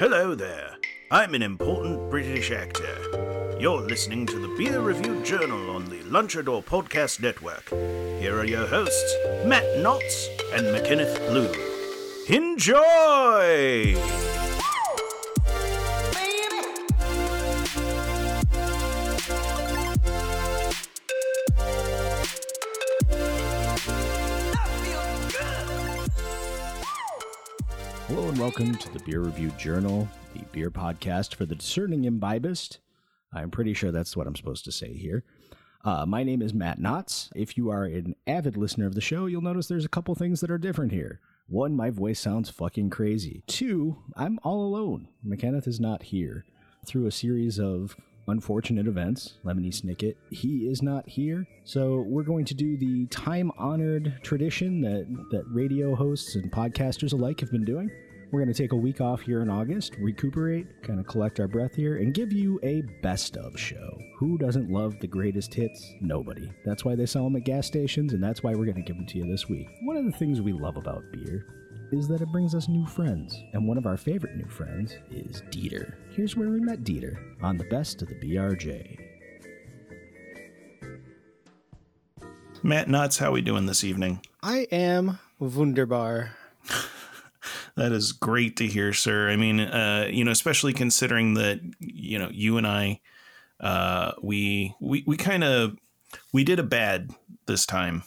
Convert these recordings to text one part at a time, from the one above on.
Hello there. I'm an important British actor. You're listening to the Beer Review Journal on the Lunchador Podcast Network. Here are your hosts, Matt Knotts and McKenneth Blue. Enjoy! Hello and welcome to the Beer Review Journal, the beer podcast for the discerning imbibist. I'm pretty sure that's what I'm supposed to say here. Uh, my name is Matt Knotts. If you are an avid listener of the show, you'll notice there's a couple things that are different here. One, my voice sounds fucking crazy. Two, I'm all alone. McKenneth is not here. Through a series of unfortunate events, Lemony Snicket, he is not here. So we're going to do the time-honored tradition that, that radio hosts and podcasters alike have been doing. We're going to take a week off here in August, recuperate, kind of collect our breath here, and give you a best of show. Who doesn't love the greatest hits? Nobody. That's why they sell them at gas stations, and that's why we're going to give them to you this week. One of the things we love about beer is that it brings us new friends, and one of our favorite new friends is Dieter. Here's where we met Dieter on the best of the BRJ. Matt Knotts, how we doing this evening? I am wunderbar. That is great to hear, sir. I mean, uh, you know, especially considering that you know you and I, uh, we we we kind of we did a bad this time.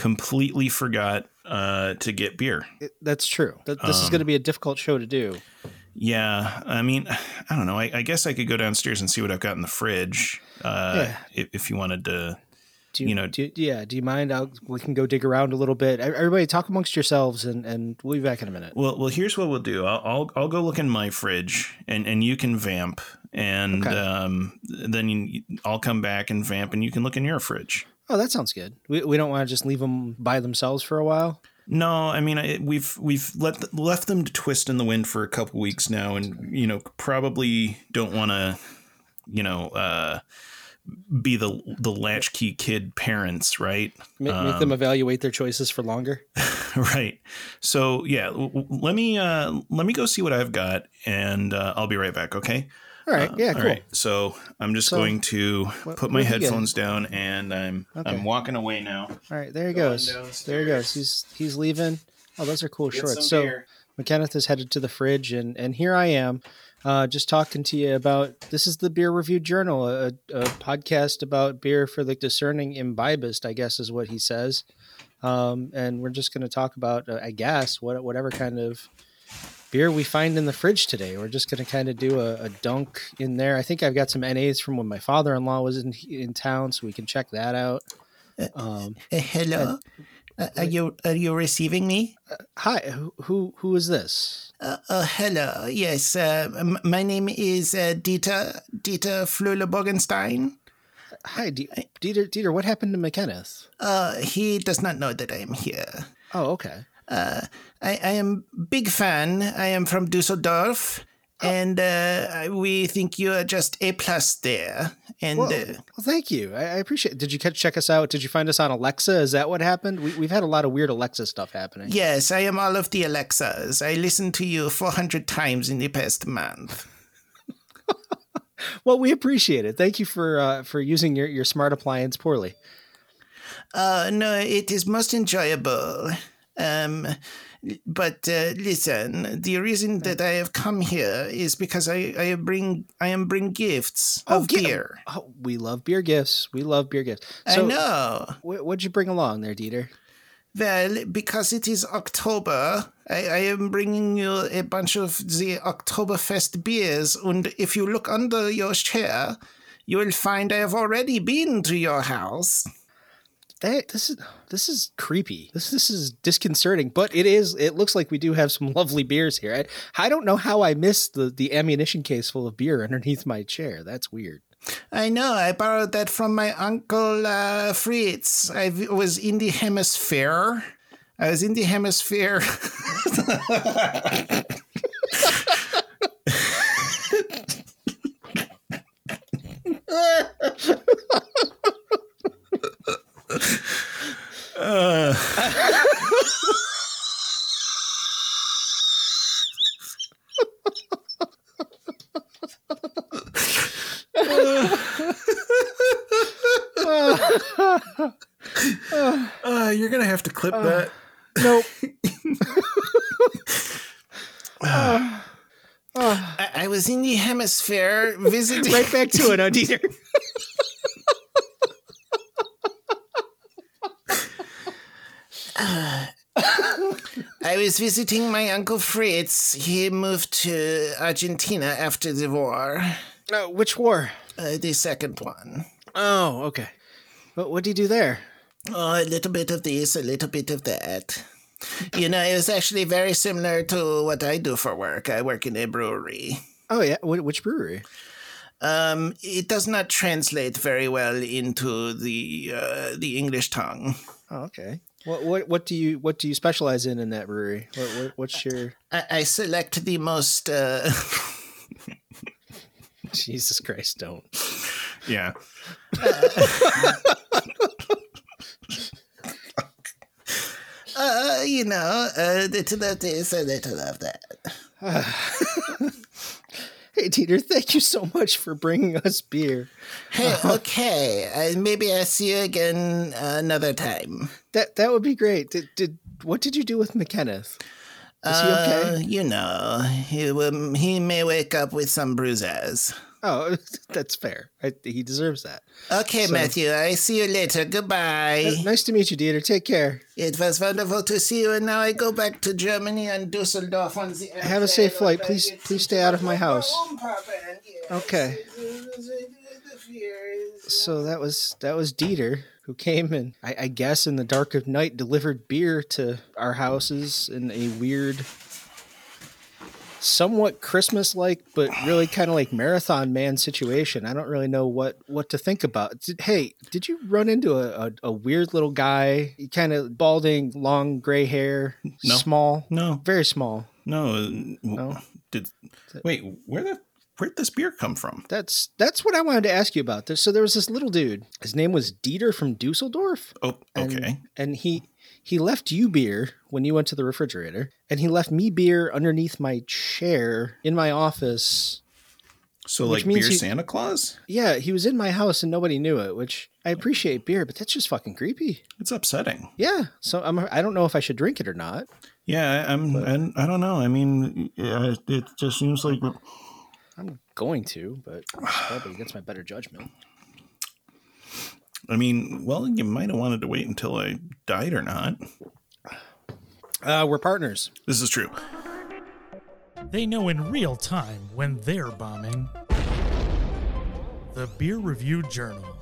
Completely forgot uh, to get beer. It- that's true. Th- This is Um, going to be a difficult show to do. Yeah, I mean, I don't know. I, I guess I could go downstairs and see what I've got in the fridge. Uh, Yeah. if, if you wanted to. Do you, you know- Do yeah. Do you mind? I'll, we can go dig around a little bit. Everybody, talk amongst yourselves, and and we'll be back in a minute. Well, well, here's what we'll do. I'll I'll, I'll go look in my fridge, and, and you can vamp, and Okay. um, then you, I'll come back and vamp, and you can look in your fridge. Oh, that sounds good. We we don't want to just leave them by themselves for a while. No, I mean I, we've we've let left them to twist in the wind for a couple weeks now, and you know probably don't want to, you know, uh, be the the latchkey kid parents, right? Ma- make them evaluate their choices for longer. right. So yeah, let me uh, let me go see what I've got, and uh, I'll be right back. Okay. All right. Uh, yeah. all Cool. right. So I'm just So, going to what- put my what have you got? headphones down, and I'm Okay. I'm walking away now. All right. There he Going goes. There he goes. He's he's leaving. Oh, those are cool Get shorts. So. beer. McKenneth is headed to the fridge, and and here I am, uh, just talking to you about this is the Beer Review Journal, a, a podcast about beer for the discerning imbibist, I guess is what he says. Um, and we're just going to talk about, uh, I guess, what whatever kind of beer we find in the fridge today. We're just going to kind of do a, a dunk in there. I think I've got some NAs from when my father-in-law was in in town, so we can check that out. Um, Uh, hello. Uh, are you are you receiving me? hi, who who, is this? Uh, uh, hello. Yes. Uh, m- my name is uh, Dieter Dieter Flöle Bogenstein. Hi, D- Dieter. Dieter, what happened to McKenneth? Uh, he does not know that I am here. Oh, okay. Uh, I, I am big fan. I am from Dusseldorf, and uh, we think you are just a plus there. And Well, uh, well, thank you. I, I appreciate. Did you catch, check us out? Did you find us on Alexa? Is that what happened? We, we've had a lot of weird Alexa stuff happening. yes, I am all of the Alexas. I listened to you four hundred times in the past month. Well, we appreciate it. Thank you for uh, for using your, your smart appliance poorly. Uh, no, it is most enjoyable. Um, but uh, listen, the reason that I have come here is because I, I bring I am bring gifts of gi- beer. Oh, we love beer gifts. We love beer gifts. I know. wh- what'd you bring along there, Dieter? Well, because it is October, I, I am bringing you a bunch of the Oktoberfest beers, and if you look under your chair, you will find I have already been to your house. Hey, this is this is creepy. This this is disconcerting, but it is. It looks like we do have some lovely beers here. I, I don't know how I missed the the ammunition case full of beer underneath my chair. That's weird. I know, I borrowed that from my uncle uh, Fritz. I was in the hemisphere. I was in the hemisphere. Uh, you're gonna have to clip that. Nope. I, I was in the hemisphere visiting. right back to it, Dieter. I was visiting my uncle Fritz. He moved to Argentina after the war, Uh, which war? uh, the second one. Oh, okay. What what do you do there? Oh, a little bit of this, a little bit of that. You know, it was actually very similar to what I do for work. I work in a brewery. Oh yeah, which brewery? Um, it does not translate very well into the uh, the English tongue. Oh, okay. What what what do you what do you specialize in in that brewery? What, what what's your I, I select the most. Uh, Jesus Christ? Don't. Yeah. uh, you know, a little of this, a little of that. Hey, Dieter, thank you so much for bringing us beer. Hey, okay. Uh, maybe I'll see you again another time. That that would be great. Did, did what did you do with McKenneth? Is he Uh, okay? you know, he will, he may wake up with some bruises. Oh, that's fair. I, he deserves that. Okay, So- Matthew, I see you later. Goodbye. Nice to meet you, Dieter. Take care. It was wonderful to see you, and now I go back to Germany and Dusseldorf on the. Have a safe flight. Please- please stay out of my house. Okay. So that was that was Dieter who came and I, I guess in the dark of night delivered beer to our houses in a weird, somewhat Christmas like, but really kind of like marathon man situation. I don't really know what what to think about. Did, hey, did you run into a, a, a weird little guy, kind of balding, long gray hair, No. small, No. very small? No. uh, No? Did wait? Where the where'd this beer come from? That's that's what I wanted to ask you about. There, so there was this little dude. His name was Dieter from Dusseldorf. Oh, And, okay. And he he left you beer when you went to the refrigerator, and he left me beer underneath my chair in my office. So which like means beer you- Santa Claus? Yeah, he was in my house and nobody knew it, which I appreciate beer, but that's just fucking creepy. It's upsetting. Yeah, so I'm I don't know if I should drink it or not. Yeah, I- I'm. and I don't know. I mean, yeah, it just seems like I'm going to, but probably against my better judgment. I mean, well, you might have wanted to wait until I died or not. Uh, we're partners. This is true. They know in real time when they're bombing. The Beer Review Journal.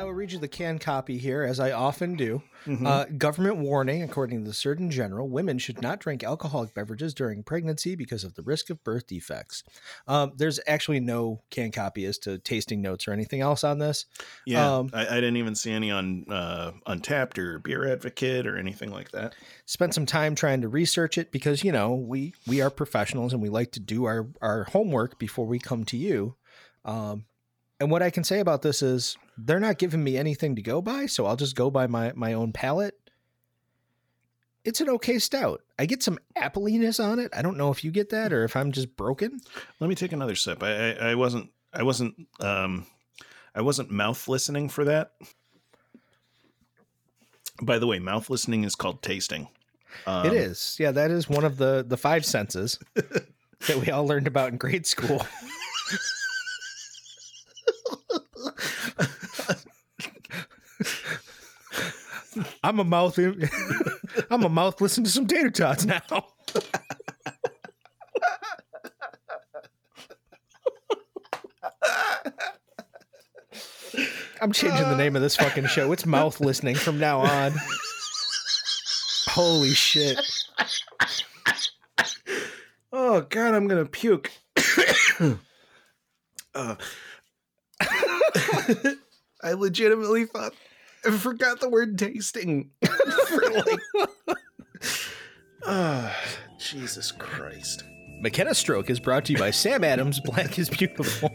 I will read you the canned copy here, as I often do. Uh, government warning according to the Surgeon General women should not drink alcoholic beverages during pregnancy because of the risk of birth defects. Um, there's actually no canned copy as to tasting notes or anything else on this. Yeah, Um, I, I didn't even see any on uh, Untappd or Beer Advocate or anything like that. Spent some time trying to research it because, you know, we, we are professionals and we like to do our, our homework before we come to you. Um, and what I can say about this is they're not giving me anything to go by, so I'll just go by my, my own palate. It's an okay stout. I get some appliness on it. I don't know if you get that or if I'm just broken. Let me take another sip. I, I, I wasn't. I wasn't. Um, I wasn't mouth listening for that. By the way, mouth listening is called tasting. Um, it is. Yeah, that is one of the the five senses that we all learned about in grade school. I'm a mouth. I'm a mouth listening to some tater tots now. I'm changing the name of this fucking show. It's mouth listening from now on. Holy shit. Oh god, I'm gonna puke. Uh, I legitimately thought I forgot the word tasting. For like, Ah, Jesus Christ. McKenna Stroke is brought to you by Sam Adams. Black is beautiful.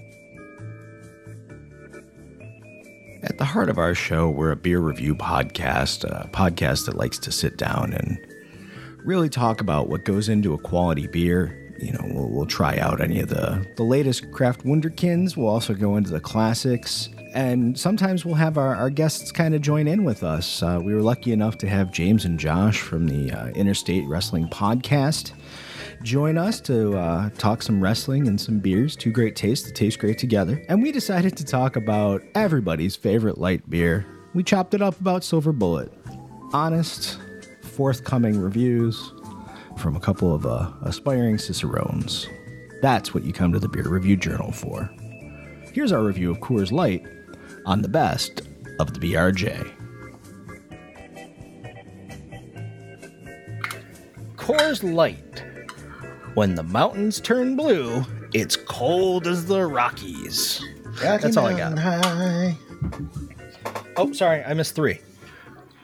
At the heart of our show, we're a beer review podcast, a podcast that likes to sit down and really talk about what goes into a quality beer. You know, we'll, we'll try out any of the, the latest craft wunderkins. We'll also go into the classics. And sometimes we'll have our, our guests kind of join in with us. Uh, we were lucky enough to have James and Josh from the uh, Interstate Wrestling Podcast join us to uh, talk some wrestling and some beers. Two great tastes that taste great together. And we decided to talk about everybody's favorite light beer. We chopped it up about Silver Bullet. Honest, forthcoming reviews from a couple of uh, aspiring cicerones. That's what you come to the Beer Review Journal for. Here's our review of Coors Light on the best of the BRJ. Coors Light. When the mountains turn blue, it's cold as the Rockies. That's all I got. Oh, sorry, I missed three.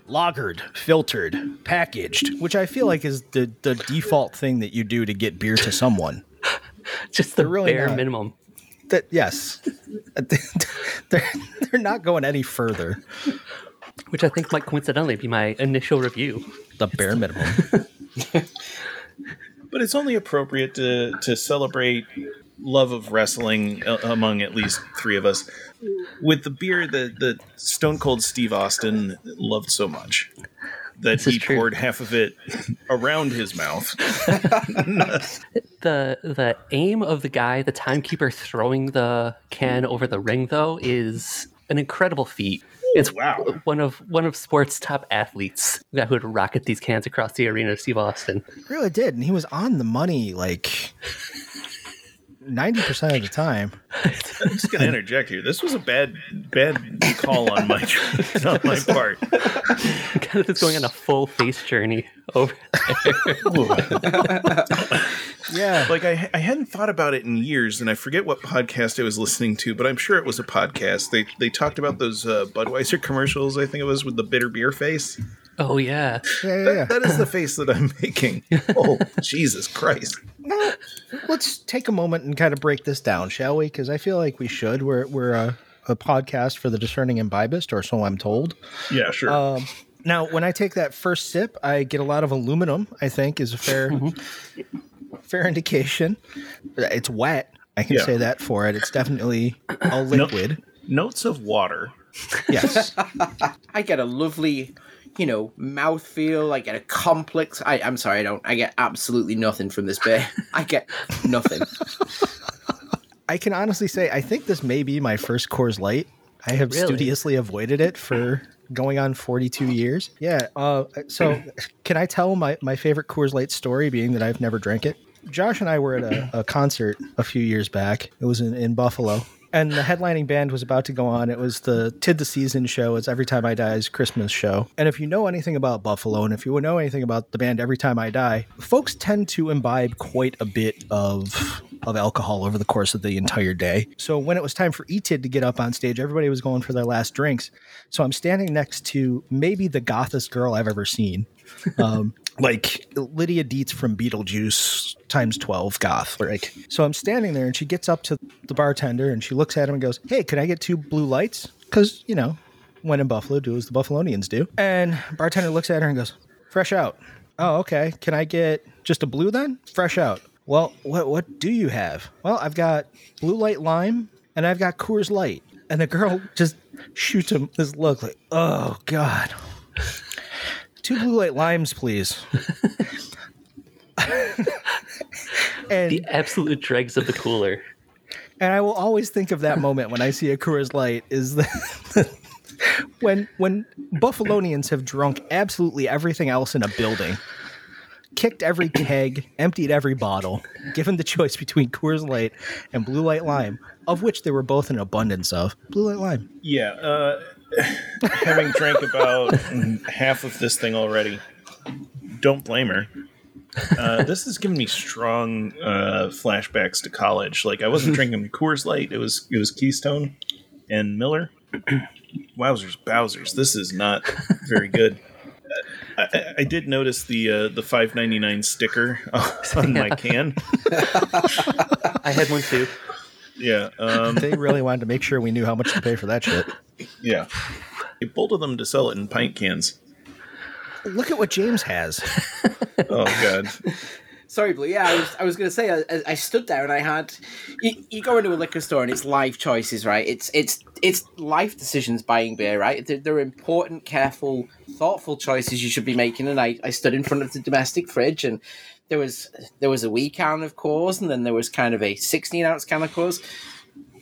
Lagered, filtered, packaged, which I feel like is the, the default thing that you do to get beer to someone. Just the really bare not. minimum. That yes, they're they're not going any further. Which I think might coincidentally be my initial review. The bare minimum. but it's only appropriate to to celebrate love of wrestling uh, among at least three of us with the beer that that Stone Cold Steve Austin loved so much that This he poured half of it around his mouth. The the aim of the guy, the timekeeper throwing the can over the ring though, is an incredible feat. It's wow. one of one of sports top athletes that would rocket these cans across the arena, Steve Austin. really did, and he was on the money like ninety percent of the time. I'm just gonna interject here. This was a bad bad call on my on my part. Kind of just going on a full face journey over there. Yeah, Like I, I hadn't thought about it in years, and I forget what podcast I was listening to, but I'm sure it was a podcast. They they talked about those uh, Budweiser commercials. I think it was with the bitter beer face. Oh yeah. yeah, yeah. yeah. That is the face that I'm making. Oh Jesus Christ! Well, let's take a moment and kind of break this down, shall we? Because I feel like we should. We're we're a, a podcast for the discerning imbibist, or so I'm told. Yeah, sure. Um, now, when I take that first sip, I get a lot of aluminum. I think is a fair fair indication. It's wet. I can Yeah. say that for it. It's definitely a liquid. Notes of water. Yes. I get a lovely, you know, mouthfeel. I get a complex. I, I'm sorry, I don't. I get absolutely nothing from this beer. I get nothing. I can honestly say I think this may be my first Coors Light. I have Really? studiously avoided it for going on 42 years. Yeah. Uh, so can I tell my, my favorite Coors Light story being that I've never drank it? Josh and I were at a, a concert a few years back. It was in, in Buffalo. And the headlining band was about to go on. It was the Tid the Season show. It's Every Time I Die's Christmas show. And if you know anything about Buffalo, and if you know anything about the band Every Time I Die, folks tend to imbibe quite a bit of of alcohol over the course of the entire day. So when it was time for ETID to get up on stage, everybody was going for their last drinks. So I'm standing next to maybe the gothest girl I've ever seen. Um, like Lydia Deetz from Beetlejuice times 12 goth. Like, so I'm standing there and she gets up to the bartender and she looks at him and goes, Hey, can I get two blue lights? Because, you know, when in Buffalo, do as the Buffalonians do. And bartender looks at her and goes, Fresh out. Oh, okay. Can I get just a blue then? Fresh out. Well, what what do you have? Well, I've got blue light lime and I've got Coors Light. And the girl just shoots him this look like, oh God. Two blue light limes, please. and The absolute dregs of the cooler. and I will always think of that moment when I see a Coors Light is the when when Buffalonians have drunk absolutely everything else in a building, kicked every keg, emptied every bottle, given the choice between Coors Light and Blue Light Lime, of which there were both an abundance of. Blue Light Lime. Yeah, uh, having drank about half of this thing already, don't blame her. Uh, this has given me strong uh, flashbacks to college. Like I wasn't drinking Coors Light; it was it was Keystone and Miller. Wowzers, Bowsers! This is not very good. I, I, I did notice the uh, the five ninety nine sticker on my can. I had one too. Yeah, um, They really wanted to make sure we knew how much to pay for that shit. yeah. They bolted them to sell it in pint cans. Look at what James has. Oh god. Sorry, Blue. Yeah, I was, I was going to say, I, I stood there and I had. You, you go into a liquor store and it's life choices, right? It's it's it's life decisions buying beer, right? They're, they're important, careful, thoughtful choices you should be making. And I, I stood in front of the domestic fridge and there was there was a wee can of Coors, and then there was kind of a 16 ounce can of Coors.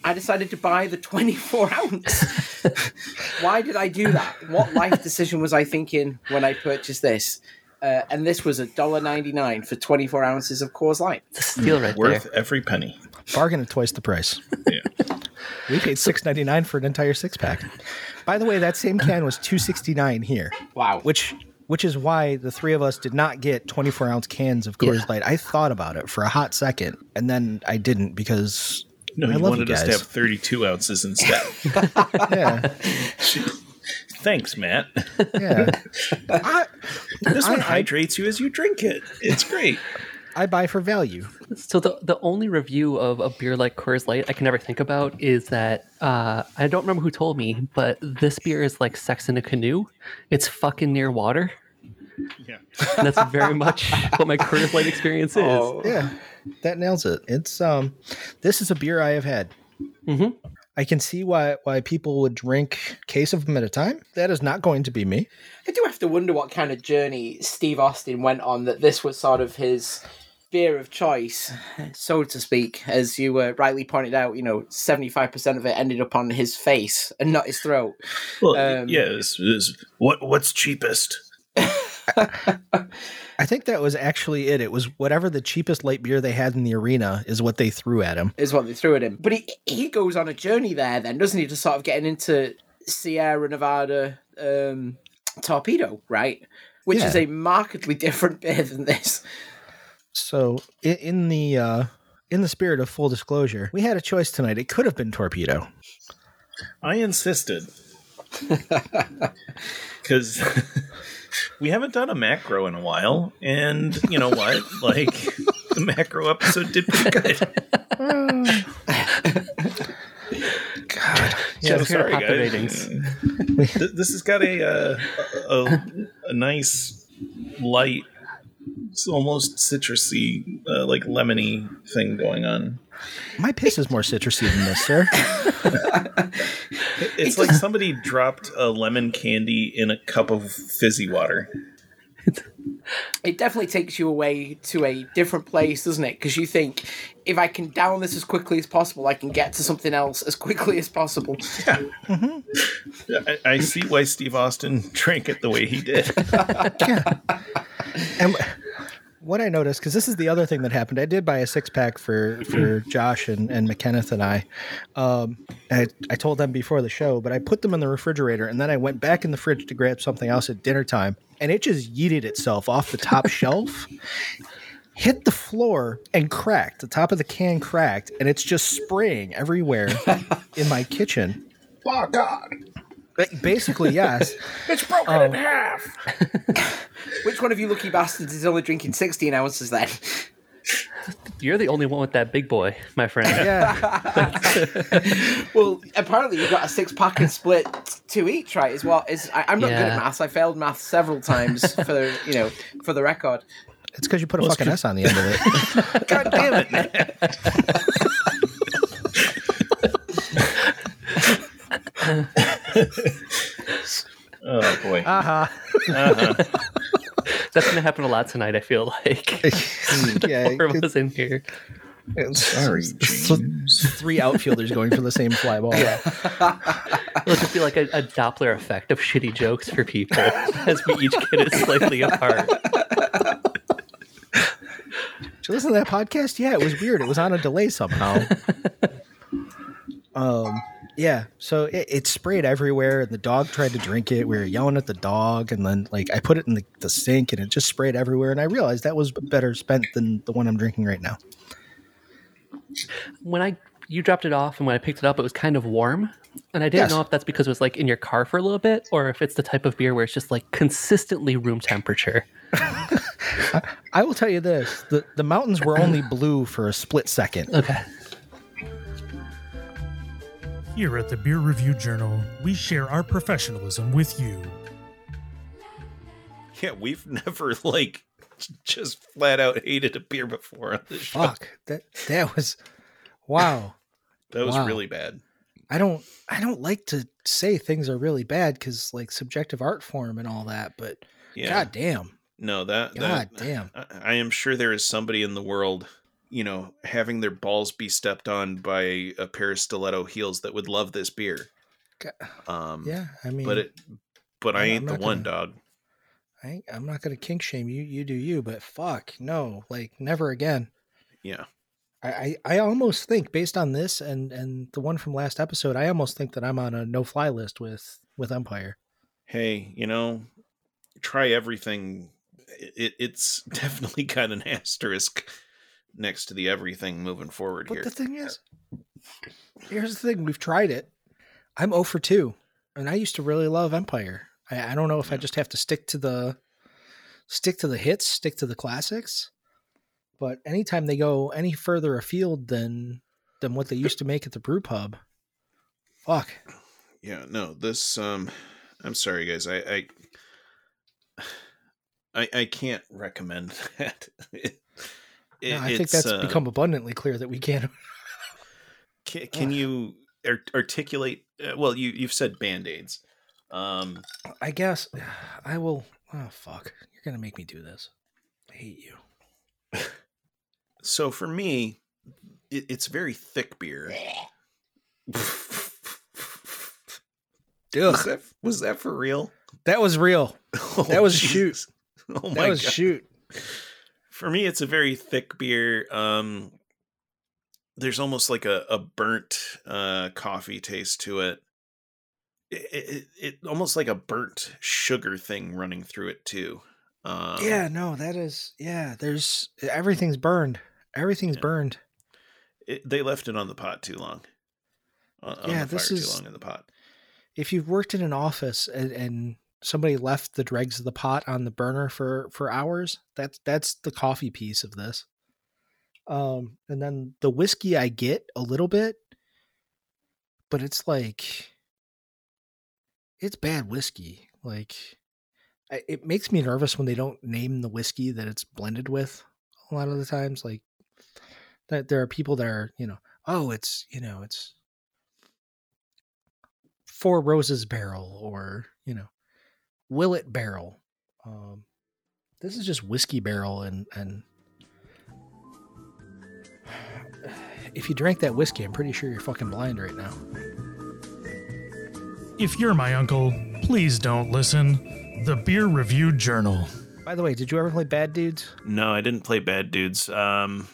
I decided to buy the 24 ounce. Why did I do that? What life decision was I thinking when I purchased this? Uh, and this was a dollar ninety nine for twenty four ounces of Coors Light. It's a steal right Worth there. every penny. Bargain at twice the price. Yeah. We paid six ninety nine for an entire six pack. By the way, that same can was two sixty nine here. Wow. Which which is why the three of us did not get twenty four ounce cans of Coors Yeah. Light. I thought about it for a hot second, and then I didn't because No, I you love wanted you us to have 32 ounces instead. yeah, Thanks, Matt. yeah. I, This one I- hydrates you as you drink it. It's great. I buy for value. So the the only review of a beer like Coors Light I can never think about is that uh, I don't remember who told me, but this beer is like sex in a canoe. It's fucking near water. Yeah. And that's very much what my Coors Light experience is. Oh. Yeah, that nails it. It's um, this is a beer I have had. Mhm. I can see why why people would drink case of them at a time. That is not going to be me. I do have to wonder what kind of journey Steve Austin went on that this was sort of his beer of choice, so to speak. As you uh, rightly pointed out, you know, 75% of it ended up on his face and not his throat. Well, Um, yeah, it's, it's- what what's cheapest? I think that was actually it. It was whatever the cheapest light beer they had in the arena is what they threw at him. is what they threw at him. But he he goes on a journey there, then doesn't he? To sort of getting into Sierra Nevada um, torpedo, right? Which is a markedly different beer than this. So in, in the uh, in the spirit of full disclosure, we had a choice tonight. It could have been torpedo. I insisted. Because we haven't done a macro in a while. And you know what? Like, the macro episode did pretty good. God, Yeah, to sorry, guys. This has got a, uh, a, a nice, light, it's almost citrusy, uh, like lemony thing going on. My piss is more citrusy than this, sir. It's like somebody dropped a lemon candy in a cup of fizzy water. It definitely takes you away to a different place, doesn't it? Because you think if I can down this as quickly as possible, I can get to something else as quickly as possible. Mm-hmm. I, I see why Steve Austin drank it the way he did. And what I noticed, because this is the other thing that happened, I did buy a six pack for for Josh and, and McKenneth and I. Um, I I told them before the show, but I put them in the refrigerator and then I went back in the fridge to grab something else at dinner time, and it just yeeted itself off the top shelf. Hit the floor and cracked. The top of the can cracked, and it's just spraying everywhere in my kitchen. oh, God. Ba- Basically, yes. It's broken Oh. in um, half. Which one of you lucky bastards is only drinking 16 ounces then? You're the only one with that big boy, my friend. Yeah. Well, apparently you've got a six pack and split two each, right? Is what is I, I'm not good at maths. I failed maths several times for the you know for the record. It's because you put a fucking S on the end of it. God damn it, man. oh, boy. Uh-huh. Uh-huh. That's gonna happen a lot tonight. I feel like yeah. four of us in here. Sorry, James. three outfielders going for the same fly ball. It'll just be like a, a Doppler effect of shitty jokes for people as we each get it slightly apart. Did you listen to that podcast? Yeah, it was weird. It was on a delay somehow. um, yeah. So it, it sprayed everywhere, and the dog tried to drink it. We were yelling at the dog, and then like I put it in the, the sink, and it just sprayed everywhere. And I realized that was better spent than the one I'm drinking right now. When I you dropped it off and when I picked it up, it was kind of warm. And I didn't Yes. know if that's because it was like in your car for a little bit or if it's the type of beer where it's just like consistently room temperature. I will tell you this: the the mountains were only blue for a split second. Okay. Here at the Beer Review Journal, we share our professionalism with you. Yeah, we've never like just flat out hated a beer before on this show. Fuck that that was wow. That was Wow. really bad. I don't I don't like to say things are really bad because like subjective art form and all that, but Yeah. god damn, No, that, god that damn. I, I am sure there is somebody in the world, you know, having their balls be stepped on by a pair of stiletto heels that would love this beer. Um, Yeah, I mean, but it, but I I'm- ain't the one, gonna- dog. I I'm not gonna kink shame you. You do you, but fuck no, like never again. Yeah, I, I, I almost think based on this and and the one from last episode, I almost think that I'm on a no fly list with with Empire. hey, you know, try everything. It, it's definitely got an asterisk next to the everything moving forward here. But here. the thing is, here's the thing: we've tried it. I'm 0 for two, and I used to really love Empire. I, I don't know if I just have to stick to the stick to the hits, stick to the classics. But anytime they go any further afield than than what they used to make at the brew pub, fuck. yeah, no, this. Um, I'm sorry, guys. I, I, I, I can't recommend that. It, No, I think that's uh, become abundantly clear that we can't. Can, can you art- articulate? Uh, well, you you've said band aids. Um, I guess I will. Oh fuck! You're gonna make me do this. I hate you. so for me, it, it's very thick beer. was, that, was that for real? That was real. That was a shoot. Oh That was god! shoot. For me, it's a very thick beer. Um, there's almost like a, a burnt uh, coffee taste to it. It, it. it almost like a burnt sugar thing running through it too. Um, yeah, no, that is. Yeah, there's everything's burned. Everything's Yeah. burned. it, they left it on the pot too long. On, on Yeah, the this is- too long in the pot. If you've worked in an office and, and somebody left the dregs of the pot on the burner for for hours, that's that's the coffee piece of this. Um, and then the whiskey I get a little bit, but it's like it's bad whiskey. Like it makes me nervous when they don't name the whiskey that it's blended with. A lot of the times, like that there are people that are you know, oh, it's you know, it's Four Roses barrel or you know, Willet barrel. Um, this is just whiskey barrel and and if you drank that whiskey, I'm pretty sure you're fucking blind right now. If you're my uncle, please don't listen. The Beer Review Journal. By the way, did you ever play Bad Dudes? No, I didn't play Bad Dudes. Um,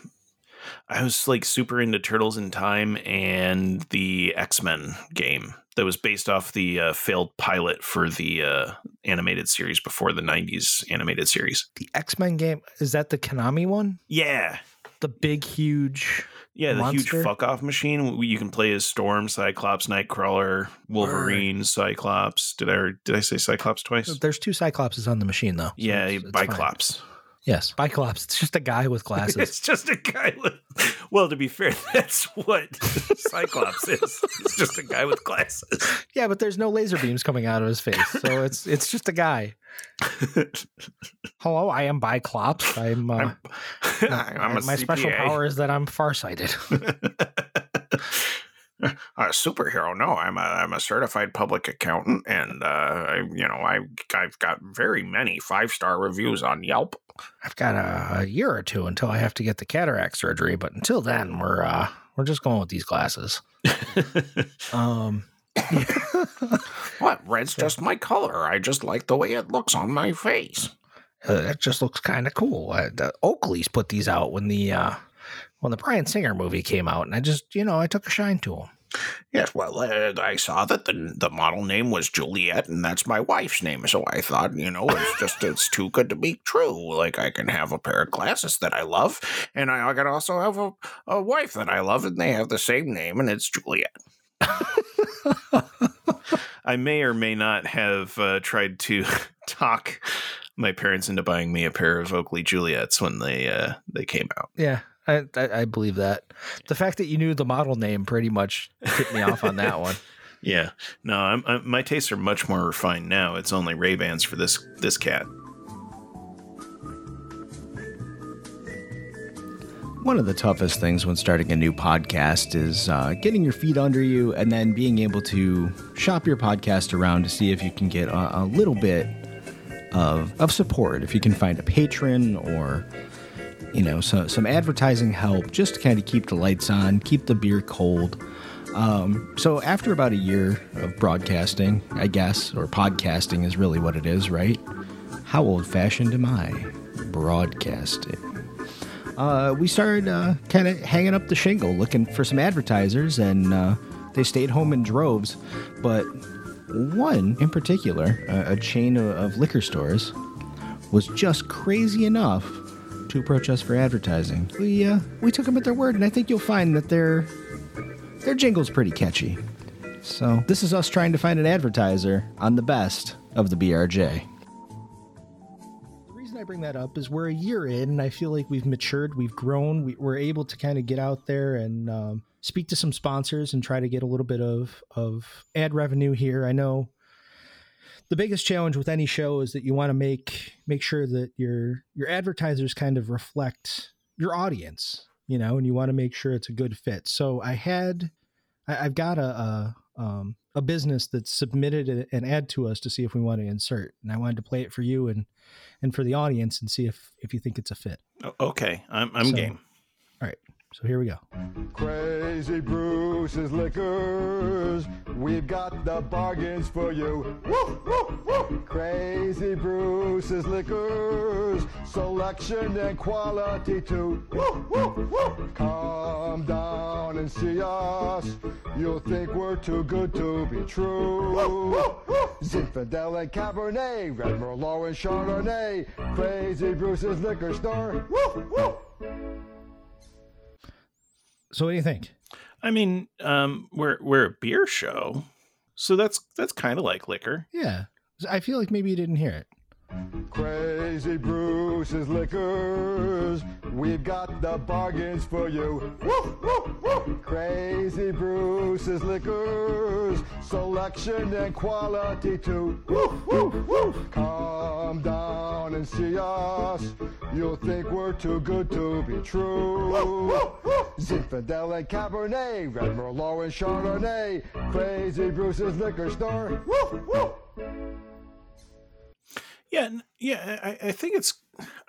I was like super into Turtles in Time and the X Men game that was based off the uh, failed pilot for the uh, animated series before the '90s animated series. The X Men game is that the Konami one? Yeah, The big, huge. yeah, the Monster? huge fuck off machine. You can play as Storm, Cyclops, Nightcrawler, Wolverine, Cyclops. Did I did I say Cyclops twice? There's two Cyclopses on the machine though. so Yeah, it's- it's fine. Biclops. Yes, Biclops. It's just a guy with glasses. It's just a guy with. Well, to be fair, that's what Cyclops is. It's just a guy with glasses. yeah, but there's no laser beams coming out of his face, so it's it's just a guy. Hello, I am Biclops. I'm. Uh, I'm a my special power is that I'm farsighted. a superhero? No, I'm a I'm a certified public accountant, and uh, I, you know I I've got very many five star reviews on Yelp. I've got a, a year or two until I have to get the cataract surgery, but until then, we're uh, we're just going with these glasses. um, What? Red's just my color. I just like the way it looks on my face. uh, that just looks kind of cool. Uh, the Oakley's put these out when the uh, when the Bryan Singer movie came out, and I just you know I took a shine to him. Yes, well, uh, I saw that the the model name was Juliet, and that's my wife's name. So I thought, you know, it's just it's too good to be true. Like I can have a pair of glasses that I love, and I, I can also have a, a wife that I love, and they have the same name, and it's Juliet. I may or may not have uh, tried to talk my parents into buying me a pair of Oakley Juliets when they uh, they came out. Yeah, I, I I believe that. The fact that you knew the model name pretty much tipped me off on that one. Yeah, no, I'm, I'm, my tastes are much more refined now. It's only Ray Bans for this this cat. One of the toughest things when starting a new podcast is uh, getting your feet under you and then being able to shop your podcast around to see if you can get a, a little bit of, of support. If you can find a patron or, you know, so, some advertising help just to kind of keep the lights on, keep the beer cold. Um, so after about a year of broadcasting, I guess, or podcasting is really what it is, right? How old fashioned am I? Broadcasting uh, we started uh, kind of hanging up the shingle, looking for some advertisers, and uh, they stayed home in droves. But one in particular, a, a chain of, of liquor stores, was just crazy enough to approach us for advertising. We uh, we took them at their word, and I think you'll find that their their jingle's pretty catchy. So this is us trying to find an advertiser on the best of the BRJ. The reason I bring that up is we're a year in, and I feel like we've matured, we've grown, we, we're able to kind of get out there and um, speak to some sponsors and try to get a little bit of of ad revenue here. I know the biggest challenge with any show is that you want to make make sure that your your advertisers kind of reflect your audience, you know, and you want to make sure it's a good fit. So I had, I, I've got a. a um, a business that submitted an ad to us to see if we want to insert, and I wanted to play it for you and and for the audience and see if if you think it's a fit. Okay, I'm I'm So- game. All right, so here we go. Crazy Bruce's Liquors, we've got the bargains for you. Woo, woo, woo. Crazy Bruce's Liquors, selection and quality too. Woo, woo, woo. Come down and see us, you'll think we're too good to be true. Woo, woo, woo. Zinfandel and Cabernet, Red Merlot and Chardonnay, Crazy Bruce's Liquor Store. Woo, woo. So what do you think? I mean, um, we're we're a beer show, so that's that's kind of like liquor. Yeah, I feel like maybe you didn't hear it. Crazy Bruce's Liquors, we've got the bargains for you. Woo, woo, woo. Crazy Bruce's Liquors, selection and quality too. Woo, woo, woo. Come down and see us, you'll think we're too good to be true. Woo, woo, woo. Zinfandel and Cabernet, Red Merlot and Chardonnay, Crazy Bruce's Liquor Store. Woo, woo. Yeah, yeah. I, I think it's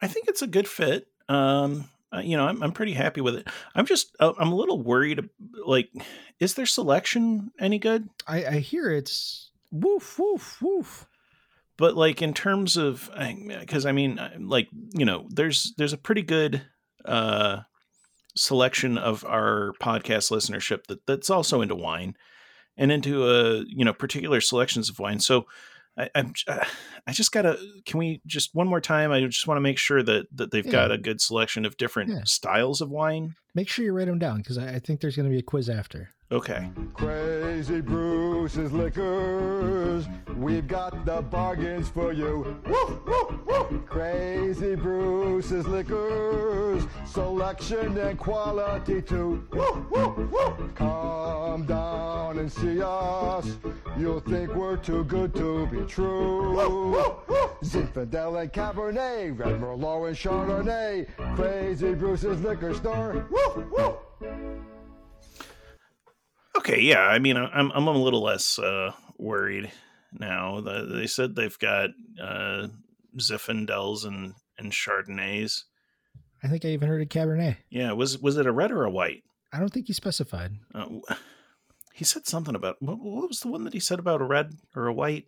I think it's a good fit. Um, uh, you know, I'm I'm pretty happy with it. I'm just uh, I'm a little worried. Like, is their selection any good? I, I hear it's woof woof woof. But like in terms of because I mean, uh, like you know, there's there's a pretty good uh selection of our podcast listenership that that's also into wine and into uh you know particular selections of wine. So I, I'm uh, I just gotta can we just one more time? I just want to make sure that that they've Yeah. got a good selection of different Yeah. styles of wine. Make sure you write them down because I, I think there's going to be a quiz after. Okay. Crazy Bruce's Liquors, we've got the bargains for you. Woo, woo, woo. Crazy Bruce's Liquors, selection and quality too. Woo, woo, woo. Come down and see us, you'll think we're too good to be true. Zinfandel and Cabernet, Red Merlot and Chardonnay, Crazy Bruce's Liquor Store. Woo, woo. Okay, yeah. I mean, I'm I'm a little less uh, worried now. The, they said they've got uh, Zinfandels and and Chardonnays. I think I even heard a Cabernet. Yeah, was was it a red or a white? I don't think he specified. Uh, he said something about what, what was the one that he said about a red or a white?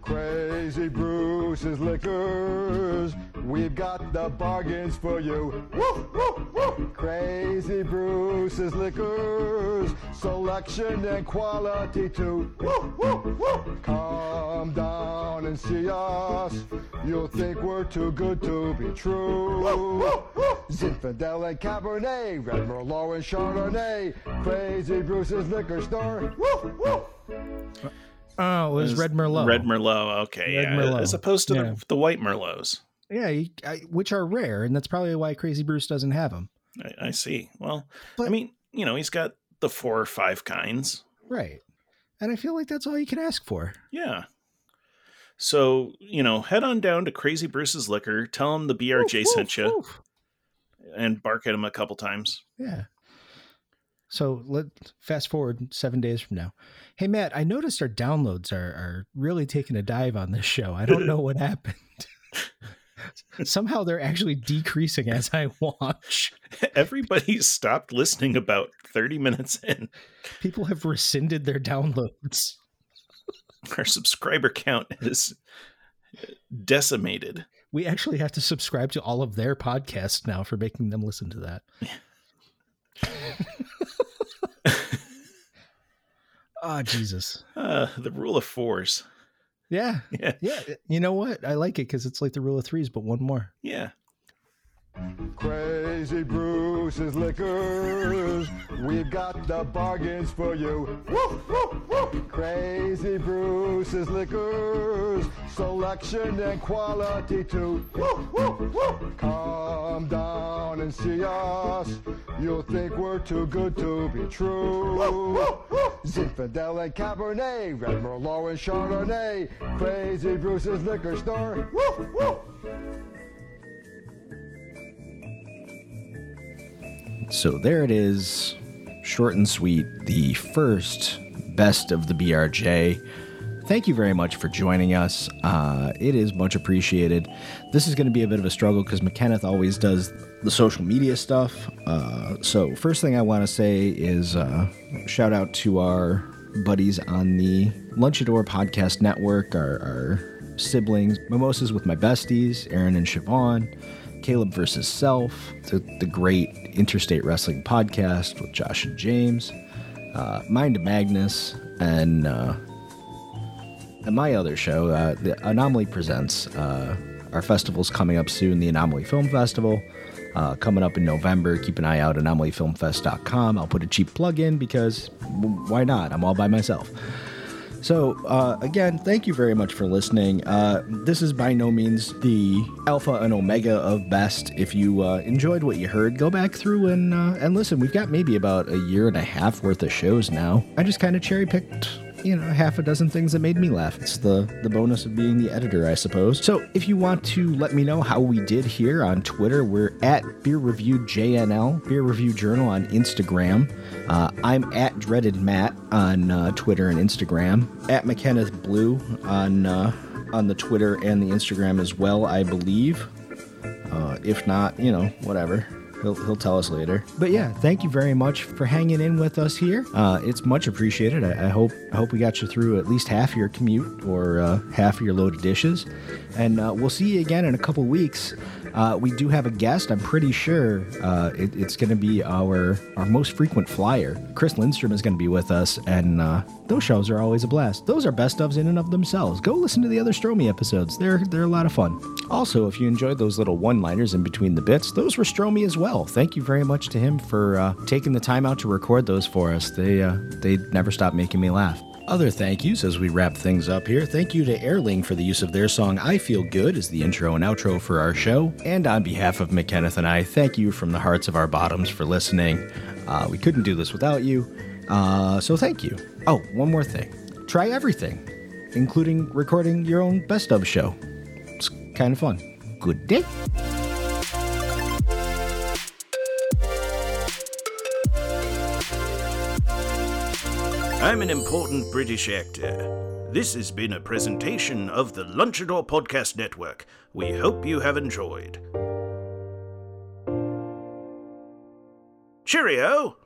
Crazy Bruce's Liquors, we've got the bargains for you. Woo, woo, woo. Crazy Bruce's Liquors, selection and quality too. Woo, woo, woo. Come down and see us. You'll think we're too good to be true. Woo, woo, woo! Zinfandel and Cabernet, Red Merlot and Chardonnay. Crazy Bruce's Liquor Store. Woo, woo. Oh, it was Is Red Merlot. Red Merlot. Okay, Red yeah, Merlot. as opposed to Yeah. the, the white Merlots. Yeah, you, I, which are rare, and that's probably why Crazy Bruce doesn't have them. I, I see. Well, I mean, you know, he's got the four or five kinds. Right. And I feel like that's all you can ask for. Yeah. So, you know, head on down to Crazy Bruce's Liquor, tell him the BRJ Woof, sent woof, you, woof. and bark at him a couple times. Yeah. So let fast forward seven days from now. Hey Matt, I noticed our downloads are are really taking a dive on this show. I don't know what happened. Somehow they're actually decreasing as I watch. Everybody stopped listening about 30 minutes in. People have rescinded their downloads. Our subscriber count is decimated. We actually have to subscribe to all of their podcasts now for making them listen to that. Oh Jesus. Uh, the rule of fours. Yeah. Yeah. Yeah. You know what? I like it because it's like the rule of threes, but one more. Yeah. Crazy Bruce's Liquors, we've got the bargains for you. Woo, woo, woo. Crazy Bruce's Liquors, selection and quality too. Woo, woo, woo. Come down and see us. You'll think we're too good to be true. Woo, woo, woo. Zinfandel and Cabernet, Red Merlot and Chardonnay. Crazy Bruce's Liquor Store. Woo, woo. So there it is, short and sweet, the first best of the BRJ. Thank you very much for joining us. Uh, it is much appreciated. This is going to be a bit of a struggle because McKenneth always does the social media stuff. Uh, so, first thing I want to say is uh, shout out to our buddies on the Lunchador Podcast Network, our, our siblings, Mimosas with My Besties, Aaron and Siobhan. Caleb versus Self, the, the great interstate wrestling podcast with Josh and James, uh, Mind of Magnus, and uh, and my other show, uh, the Anomaly Presents. Uh, our festival's coming up soon, the Anomaly Film Festival. Uh, coming up in November. Keep an eye out anomalyfilmfest.com. I'll put a cheap plug in because why not? I'm all by myself. So, uh, again, thank you very much for listening. Uh, this is by no means the alpha and omega of best. If you uh, enjoyed what you heard, go back through and uh, and listen. We've got maybe about a year and a half worth of shows now. I just kind of cherry picked. You know, half a dozen things that made me laugh. It's the the bonus of being the editor, I suppose. So, if you want to let me know how we did here on Twitter, we're at Beer Review JNL, Beer Review Journal on Instagram. Uh, I'm at Dreaded Matt on uh, Twitter and Instagram. At McKenneth Blue on uh, on the Twitter and the Instagram as well, I believe. Uh, if not, you know, whatever. He'll, he'll tell us later. But yeah, thank you very much for hanging in with us here. Uh, it's much appreciated. I, I hope I hope we got you through at least half your commute or uh, half of your load of dishes. And uh, we'll see you again in a couple weeks. Uh, we do have a guest. I'm pretty sure uh, it, it's going to be our our most frequent flyer. Chris Lindstrom is going to be with us, and uh, those shows are always a blast. Those are best ofs in and of themselves. Go listen to the other Stromy episodes. They're they're a lot of fun. Also, if you enjoyed those little one-liners in between the bits, those were Stromy as well. Thank you very much to him for uh, taking the time out to record those for us. They uh, they never stop making me laugh. Other thank yous as we wrap things up here. Thank you to Airling for the use of their song I Feel Good as the intro and outro for our show. And on behalf of McKenneth and I, thank you from the hearts of our bottoms for listening. Uh, we couldn't do this without you. Uh, so thank you. Oh, one more thing. Try everything, including recording your own best of show. It's kind of fun. Good day. I'm an important British actor. This has been a presentation of the Lunchador Podcast Network. We hope you have enjoyed. Cheerio!